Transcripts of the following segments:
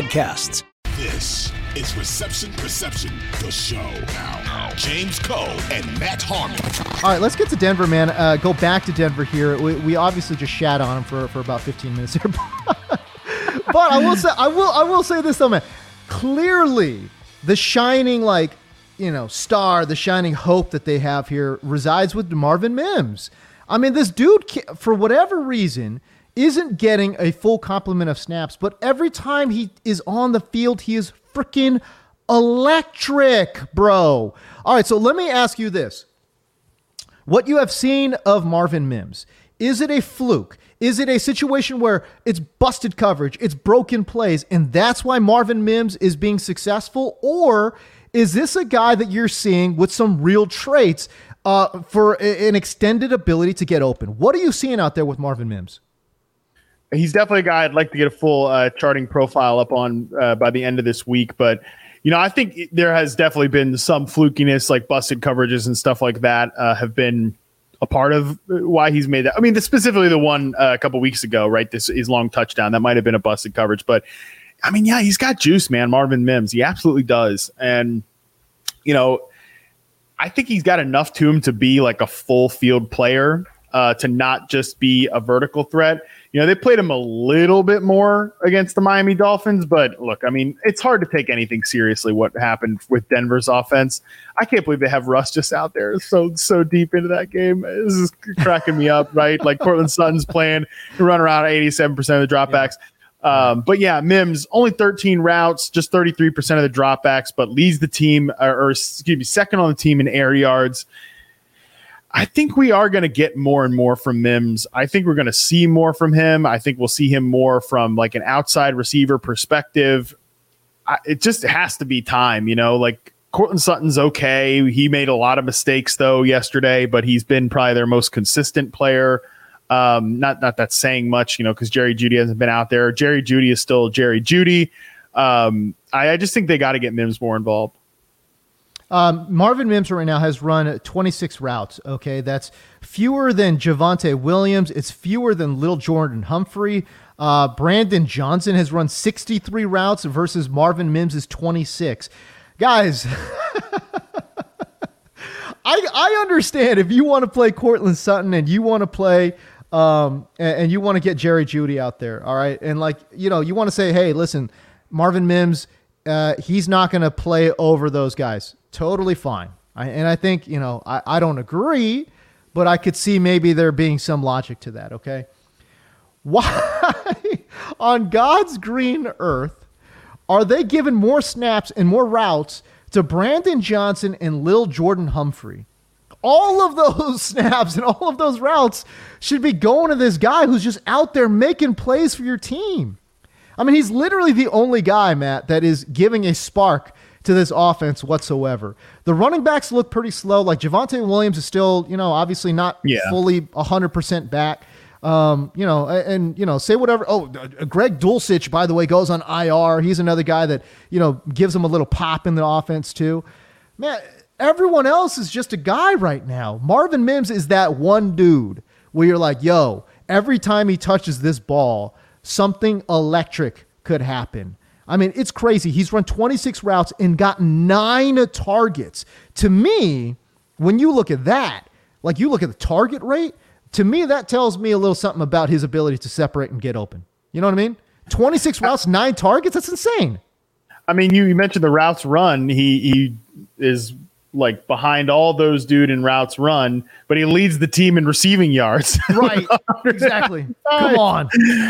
podcasts. This is Reception Perception, the show. Now, James Koh and Matt Harmon. All right, let's get to Denver, man. Uh, go back to Denver here. We, we obviously just shat on him for, for about 15 minutes here. but I will say I will I will say this though, man. Clearly, the shining like you know star, the shining hope that they have here resides with Marvin Mims. I mean, this dude, for whatever reason, isn't getting a full complement of snaps, but every time he is on the field, he is freaking electric, bro. All right, so let me ask you this. What you have seen of Marvin Mims, is it a fluke? Is it a situation where it's busted coverage, it's broken plays, and that's why Marvin Mims is being successful? Or is this a guy that you're seeing with some real traits uh, for an extended ability to get open? What are you seeing out there with Marvin Mims? He's definitely a guy I'd like to get a full uh, charting profile up on uh, by the end of this week. But you know, I think there has definitely been some flukiness, like busted coverages and stuff like that, uh, have been a part of why he's made that. I mean, specifically the one uh, a couple weeks ago, right? This is long touchdown that might have been a busted coverage, but I mean, yeah, he's got juice, man. Marvin Mims, he absolutely does, and you know. I think he's got enough to him to be like a full field player, uh, to not just be a vertical threat you know, they played him a little bit more against the Miami Dolphins, but look, I mean, it's hard to take anything seriously what happened with Denver's offense. I can't believe they have Russ just out there so so deep into that game. This is cracking me up, right? Like Courtland Sutton's playing, run around 87% of the dropbacks. Yeah. Um, but yeah, Mims only 13 routes, just 33% of the dropbacks, but leads the team, or, or excuse me, second on the team in air yards. I think we are going to get more and more from Mims. I think we're going to see more from him. I think we'll see him more from like an outside receiver perspective. I, it just has to be time, you know, like Courtland Sutton's okay. He made a lot of mistakes though yesterday, but he's been probably their most consistent player. Um, not not that saying much, you know, because Jerry Jeudy hasn't been out there. Jerry Jeudy is still Jerry Jeudy. Um, I, I just think they got to get Mims more involved. Um, Marvin Mims right now has run 26 routes. Okay, that's fewer than Javonte Williams. It's fewer than Little Jordan Humphrey. Uh, Brandon Johnson has run 63 routes versus Marvin Mims is 26. Guys, I I understand if you want to play Courtland Sutton and you want to play um and, and you want to get Jerry Jeudy out there, all right, and like you know you want to say, hey, listen, Marvin Mims. Uh, he's not going to play over those guys totally fine. I, and I think, you know, I, I don't agree, but I could see maybe there being some logic to that, okay? Why on God's green earth are they given more snaps and more routes to Brandon Johnson and Lil Jordan Humphrey? All of those snaps and all of those routes should be going to this guy who's just out there making plays for your team. I mean, he's literally the only guy, Matt, that is giving a spark to this offense whatsoever. The running backs look pretty slow. Like Javonte Williams is still, you know, obviously not yeah. fully 100% back. Um, you know, and, you know, say whatever. Oh, Greg Dulcich, by the way, goes on IR. He's another guy that, you know, gives him a little pop in the offense too. Man, everyone else is just a guy right now. Marvin Mims is that one dude where you're like, yo, every time he touches this ball, something electric could happen. I mean, it's crazy. He's run 26 routes and got nine targets. To me, when you look at that, like you look at the target rate, to me, that tells me a little something about his ability to separate and get open. You know what I mean? 26 uh, routes, nine targets. That's insane. I mean, you, you mentioned the routes run. He he is like behind all those dude in routes run, but he leads the team in receiving yards. right. Exactly. Come on.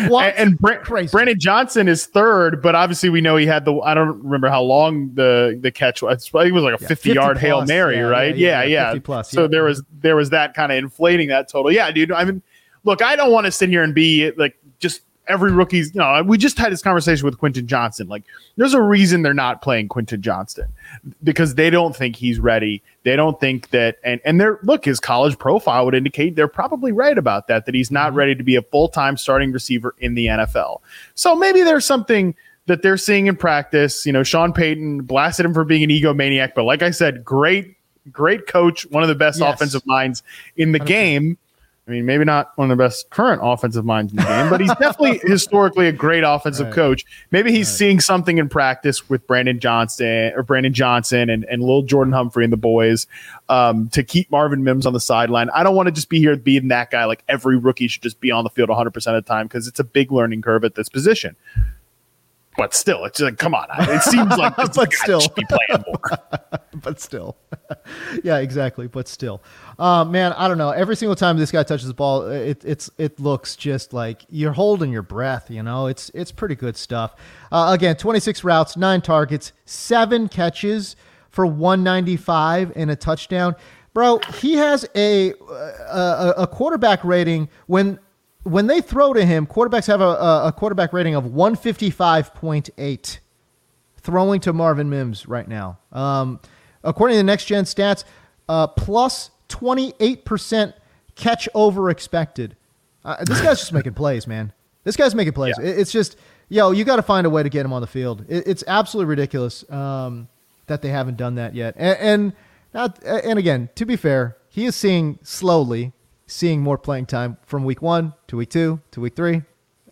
What? And, and Crazy. Brandon Johnson is third, but obviously we know he had the I don't remember how long the the catch was. I think it was like a yeah, 50, yard plus. Hail Mary, yeah, right? Yeah, yeah. yeah, Plus, so there was there was that kind of inflating that total. Yeah, dude. I mean, look, I don't want to sit here and be like just every rookie's, you know, we just had this conversation with Quentin Johnston. Like, there's a reason they're not playing Quentin Johnston because they don't think he's ready. They don't think that, and and their look, his college profile would indicate they're probably right about that. That he's not mm-hmm. ready to be a full time starting receiver in the NFL. So maybe there's something that they're seeing in practice. You know, Sean Payton blasted him for being an egomaniac, but like I said, great, great coach, one of the best Yes. offensive minds in the game. I mean, maybe not one of the best current offensive minds in the game, but he's definitely historically a great offensive Right. coach. Maybe he's seeing something in practice with Brandon Johnston or Brandon Johnson and, and little Jordan Humphrey and the boys um, to keep Marvin Mims on the sideline. I don't want to just be here being that guy. Like every rookie should just be on the field 100% of the time because it's a big learning curve at this position. But still, it's like, come on. It seems like But still. should be playing more. but still. yeah, exactly. But still, uh, man, I don't know. Every single time this guy touches the ball, it it's it looks just like you're holding your breath. You know, it's it's pretty good stuff. Uh, again, 26 routes, nine targets, seven catches for 195 and a touchdown. Bro, he has a a, a quarterback rating when when they throw to him. Quarterbacks have a, a quarterback rating of 155.8 throwing to Marvin Mims right now. Um, according to the next gen stats, uh, plus 28% catch over expected. Uh, this guy's just making plays, man. This guy's making plays. Yeah. It- It's just, yo, you got to find a way to get him on the field. It, it's absolutely ridiculous um, that they haven't done that yet. And, and not, and again, to be fair, he is seeing slowly seeing more playing time from week one to week two to week three.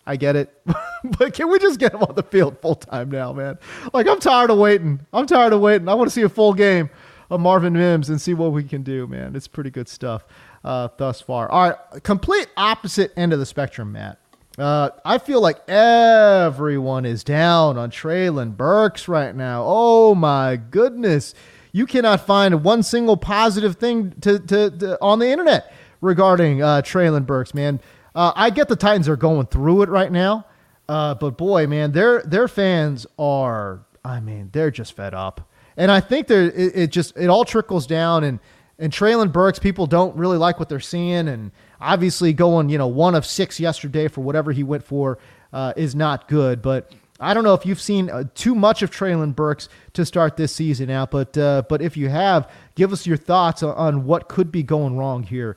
I get it. but can we just get him on the field full time now, man? Like, I'm tired of waiting. I'm tired of waiting. I want to see a full game of Marvin Mims and see what we can do, man. It's pretty good stuff uh, thus far. All right, complete opposite end of the spectrum, Matt. Uh, I feel like everyone is down on Treylon Burks right now. Oh my goodness. You cannot find one single positive thing to, to, to on the internet regarding uh, Treylon Burks, man. Uh, I get the Titans are going through it right now, uh, but boy, man, their their fans are. I mean, they're just fed up, and I think they're. It, it just it all trickles down, and and Treylon Burks, people don't really like what they're seeing, and obviously going you know one of six yesterday for whatever he went for uh, is not good, but. I don't know if you've seen uh, too much of Treylon Burks to start this season out, but uh, but if you have, give us your thoughts on, on what could be going wrong here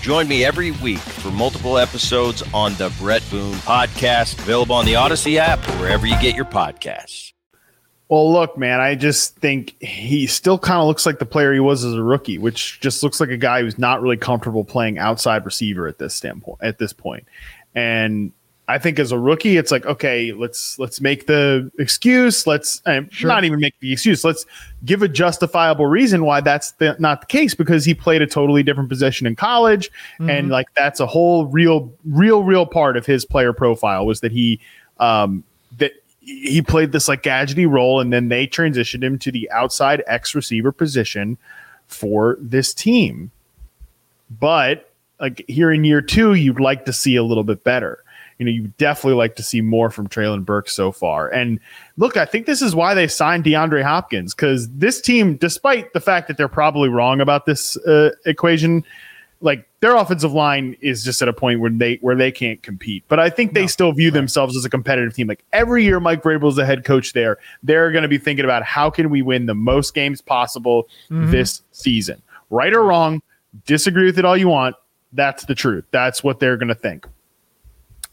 Join me every week for multiple episodes on the Bret Boone Podcast, available on the Audacy app or wherever you get your podcasts. Well, look, man, I just think he still kind of looks like the player he was as a rookie, which just looks like a guy who's not really comfortable playing outside receiver at this standpoint. At this point, and I think as a rookie, it's like okay, let's let's make the excuse. Let's uh, not even make the excuse. Let's give a justifiable reason why that's the, not the case because he played a totally different position in college, and like that's a whole real, real, real part of his player profile was that he um, that he played this like gadgety role and then they transitioned him to the outside X receiver position for this team. But like here in year two, you'd like to see a little bit better. You know, you definitely like to see more from Treylon Burke so far. And look, I think this is why they signed DeAndre Hopkins because this team, despite the fact that they're probably wrong about this uh, equation, like their offensive line is just at a point where they where they can't compete. But I think they still view themselves as a competitive team. Like every year, Mike Vrabel is the head coach there. They're going to be thinking about how can we win the most games possible this season, right or wrong. Disagree with it all you want. That's the truth. That's what they're going to think.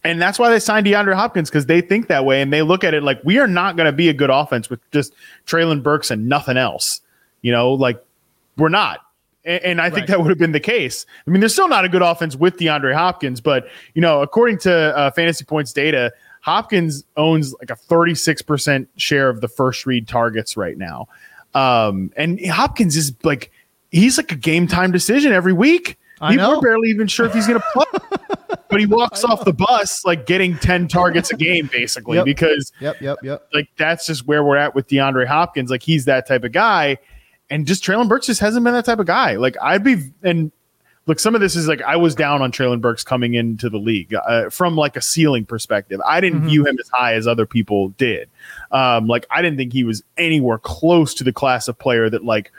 And that's why they signed DeAndre Hopkins because they think that way and they look at it like we are not going to be a good offense with just Treylon Burks and nothing else. You know, like we're not. And, and I think that would have been the case. I mean, there's still not a good offense with DeAndre Hopkins, but you know, according to uh, Fantasy Points data, Hopkins owns like a 36% share of the first read targets right now. Um, and Hopkins is like he's like a game time decision every week. I People know. are barely even sure if he's going to play. But he walks off the bus like getting 10 targets a game basically Yep. because Yep, yep, yep. like that's just where we're at with DeAndre Hopkins. Like he's that type of guy, and just Treylon Burks just hasn't been that type of guy. Like I'd be and look, some of this is like I was down on Treylon Burks coming into the league uh, from like a ceiling perspective. I didn't view him as high as other people did. Um, like I didn't think he was anywhere close to the class of player that like.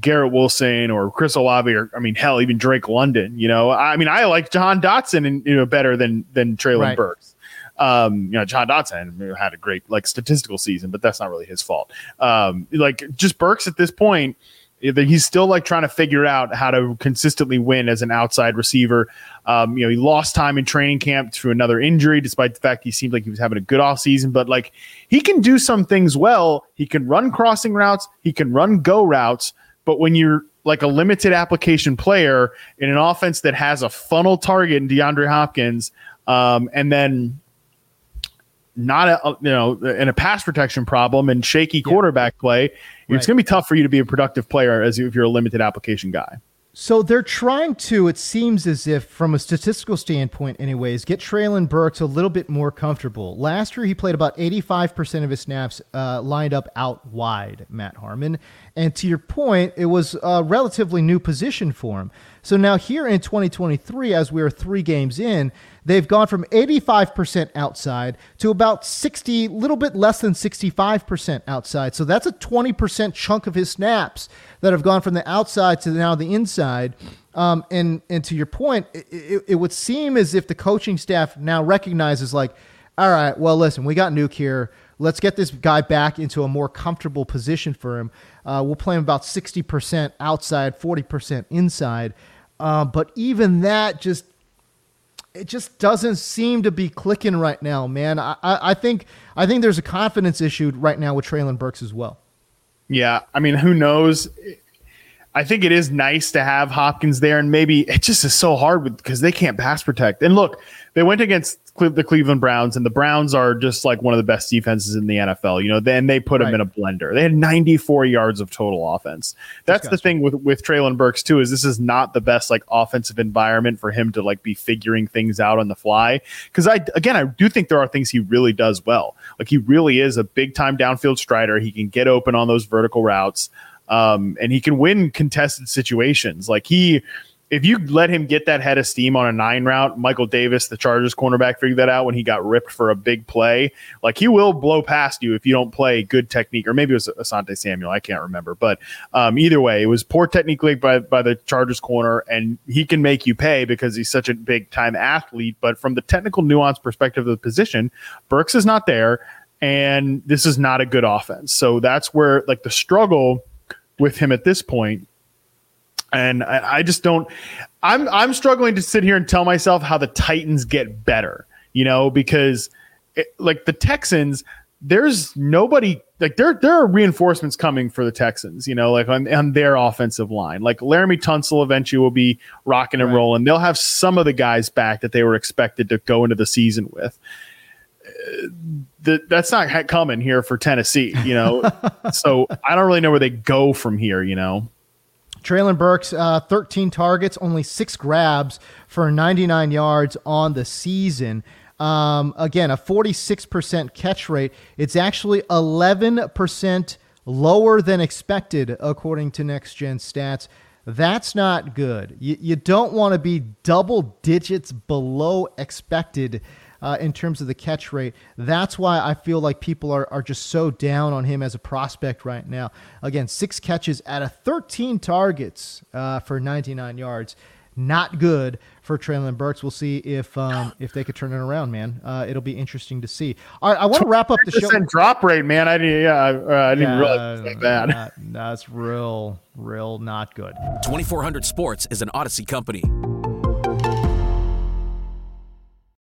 Garrett Wilson or Chris Olave or I mean hell even Drake London you know I mean I like Jahan Dotson and you know better than than Treylon Right. Burks um, you know, Jahan Dotson had a great like statistical season, but that's not really his fault. Um, like just Burks at this point, he's still like trying to figure out how to consistently win as an outside receiver. Um, you know, he lost time in training camp through another injury, despite the fact he seemed like he was having a good off season. But like he can do some things well. He can run crossing routes. He can run go routes. But when you're like a limited application player in an offense that has a funnel target in DeAndre Hopkins, um, and then not a you know in a pass protection problem and shaky quarterback play, it's going to be tough for you to be a productive player as if you're a limited application guy. So they're trying to, it seems as if, from a statistical standpoint, anyways, get Treylon Burks a little bit more comfortable. Last year, he played about 85% of his snaps uh, lined up out wide, Matt Harmon. And to your point, it was a relatively new position for him. So now, here in 2023, as we're three games in, they've gone from 85% outside to about 60, little bit less than 65% outside. So that's a 20% chunk of his snaps that have gone from the outside to now the inside. Um, and and to your point, it, it, it would seem as if the coaching staff now recognizes like, all right, well, listen, we got Nuk here. Let's get this guy back into a more comfortable position for him. Uh, we'll play him about 60% outside, 40% inside. Uh, but even that just it just doesn't seem to be clicking right now, man. I, I, I think I think there's a confidence issue right now with Treylon Burks as well. Yeah, I mean, who knows? I think it is nice to have Hopkins there, and maybe it just is so hard because they can't pass protect. And look, they went against Cle- the Cleveland Browns, and the Browns are just like one of the best defenses in the NFL. You know, then they put them in a blender. They had 94 yards of total offense. That's the thing with with Treylon Burks too. Is this is not the best like offensive environment for him to like be figuring things out on the fly. Because I again, I do think there are things he really does well. Like he really is a big time downfield strider. He can get open on those vertical routes um, and he can win contested situations. Like he, if you let him get that head of steam on a nine route, Michael Davis, the Chargers cornerback, figured that out when he got ripped for a big play. Like he will blow past you if you don't play good technique, or maybe it was Asante Samuel. I can't remember, but um, either way, it was poor technique by by the Chargers corner, and he can make you pay because he's such a big time athlete. But from the technical nuance perspective of the position, Burks is not there. And this is not a good offense. So that's where like the struggle with him at this point. And I, I just don't. I'm I'm struggling to sit here and tell myself how the Titans get better. You know, because it, like the Texans, there's nobody like there there are reinforcements coming for the Texans. You know, like on, on their offensive line. Like Laremy Tunsil eventually will be rocking and Right. rolling. They'll have some of the guys back that they were expected to go into the season with that that's not coming here for Tennessee, you know. so I don't really know where they go from here, you know. Treylon Burks, uh, 13 targets, only six grabs for 99 yards on the season. Um, again, a 46% catch rate. It's actually 11% lower than expected, according to Next Gen Stats. That's not good. You, you don't want to be double digits below expected uh, in terms of the catch rate. That's why I feel like people are, are just so down on him as a prospect right now. Again, six catches out of 13 targets uh, for 99 yards. Not good for Treylon Burks. We'll see if um, if they could turn it around, man. Uh, it'll be interesting to see. All right, I want to wrap up the show. Percent drop rate, man. I didn't. Yeah, uh, I didn't Yeah, realize it was that bad. not- that's real, real not good. 2400 Sports is an Audacy company.